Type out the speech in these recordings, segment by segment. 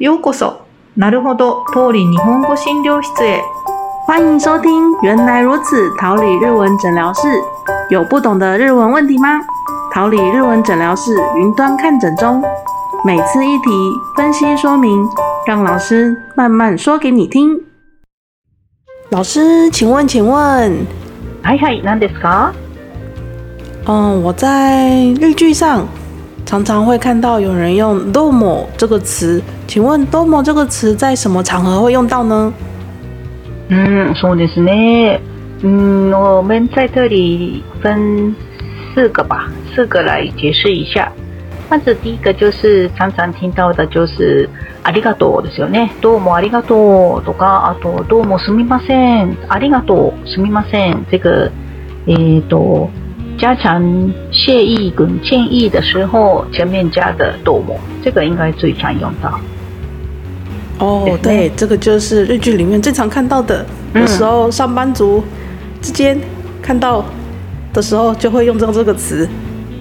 ようこそ。なるほど、通り日本語診療室へ。欢迎收听《原来如此》桃李日文诊疗室。有不懂的日文问题吗？桃李日文诊疗室云端看诊中，每次一题分析说明，让老师慢慢说给你听。老师，请问，请问，はいはい、何ですか？嗯，我在日剧上 常常会看到有人用 “domo” 这个词，请问 “domo” 这个词在什么场合会用到呢？嗯，そうですね。嗯，我们在这里分四个吧，四个来解释一下。まず第一个就是常常听到的就是ありがとうですよね。どうもありがとうとか、あとどうもすみません、ありがとう、すみません。这个，えっと。 加强谢意跟歉意的时候，前面加的多么，这个应该最常用到。哦，对，这个就是日剧里面最常看到的。有时候上班族之间看到的时候，就会用到这个词。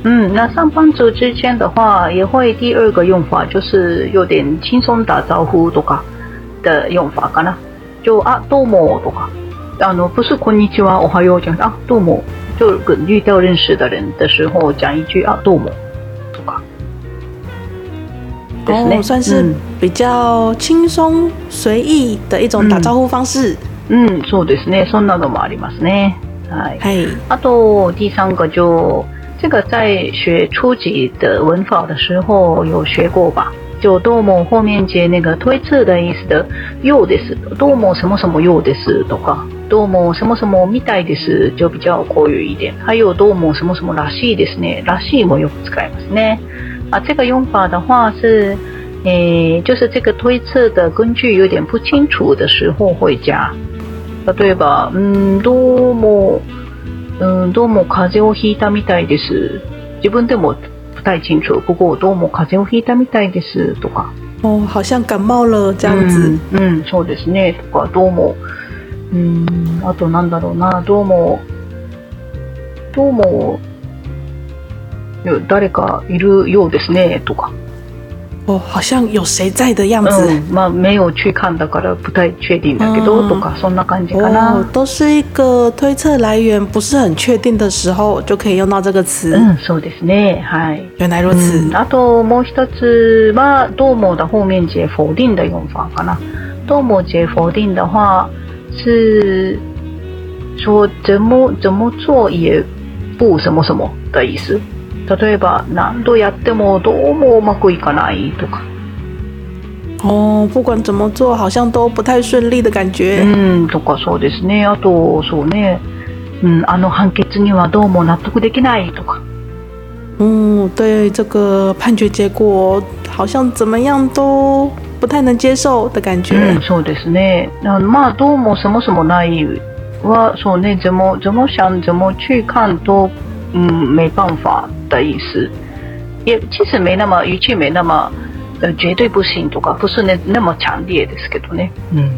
嗯，那上班族之间的话，也会第二个用法，就是有点轻松打招呼多か的用法かな。就啊，多么多か。あの不是こんにちは、おはよう讲啊，多么。 就跟遇到认识的人的时候，讲一句啊，多么，哦，算是比较轻松随意的一种打招呼方式。嗯，そうですね。そんなのもありますね。はい。あと第三个就 这个在学初级的文法的时候有学过吧？就多么后面接那个推测的意思的，ようです。多么什么什么ようですとか。どうも什么什么みたいです就比较口语一点。还有どうも什么什么らしいですね。らしいもよく使いますね。啊，这个用法的话是，诶，就是这个推测的根据有点不清楚的时候会加。例えば、うんどうんどうも風邪をひいたみたいです。自分でも不太清楚。不过どうも風邪をひいたみたいですとか。哦，好像感冒了这样子。嗯，嗯そうですね。とかどうも。うんあとなんだろうなどうもどうも誰かいるようですねとか。哦，好像有谁在的样子。嗯，まあ没有去看だから不太确定だけど、とかそんな感じかな。都是一个推测来源不是很确定的时候，就可以用到这个词。嗯，そうですね。はい。原来如此。あともう一つはどうも的后面接否定的用法かな。どうも接否定的话。是说怎么怎么做也不什么什么的意思。 例えば何度やってもどうもうまくいかないとか。哦，不管怎么做，好像都不太顺利的感觉。うん、とかそうですね。あとそうね、うん、あの判決にはどうも納得できないとか。嗯，对这个判决结果，好像怎么样都不太能接受的感觉。嗯，そうですね。まあどうもそもそもないはそうね，怎么怎么想怎么去看都嗯没办法的意思。也其实没那么语气没那么呃绝对不行とか不是那那么强烈ですけどね。嗯，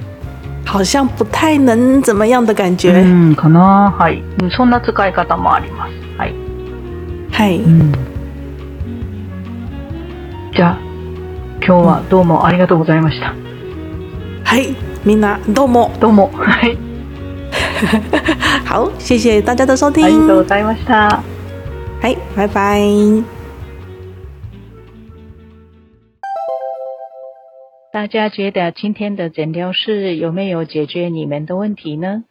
好像不太能怎么样的感觉。嗯，かなはい。そんな使い方もあります。はい。はい。うん。じゃあ。今日はどうもありがとうございました。はい、みんなどうもどうもはい。好，谢谢大家的收听。ありがとうございました。はい、拜拜。大家觉得今天的诊疗室有没有解决你们的问题呢？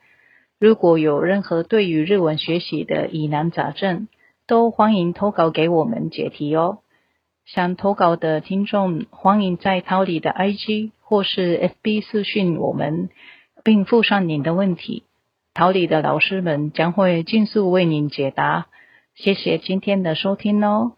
如果有任何对于日文学习的疑难杂症，都欢迎投稿给我们解题哦。想投稿的听众，欢迎在桃李的 IG 或是 FB 私讯我们，并附上您的问题，桃李的老师们将会尽速为您解答。谢谢今天的收听哦。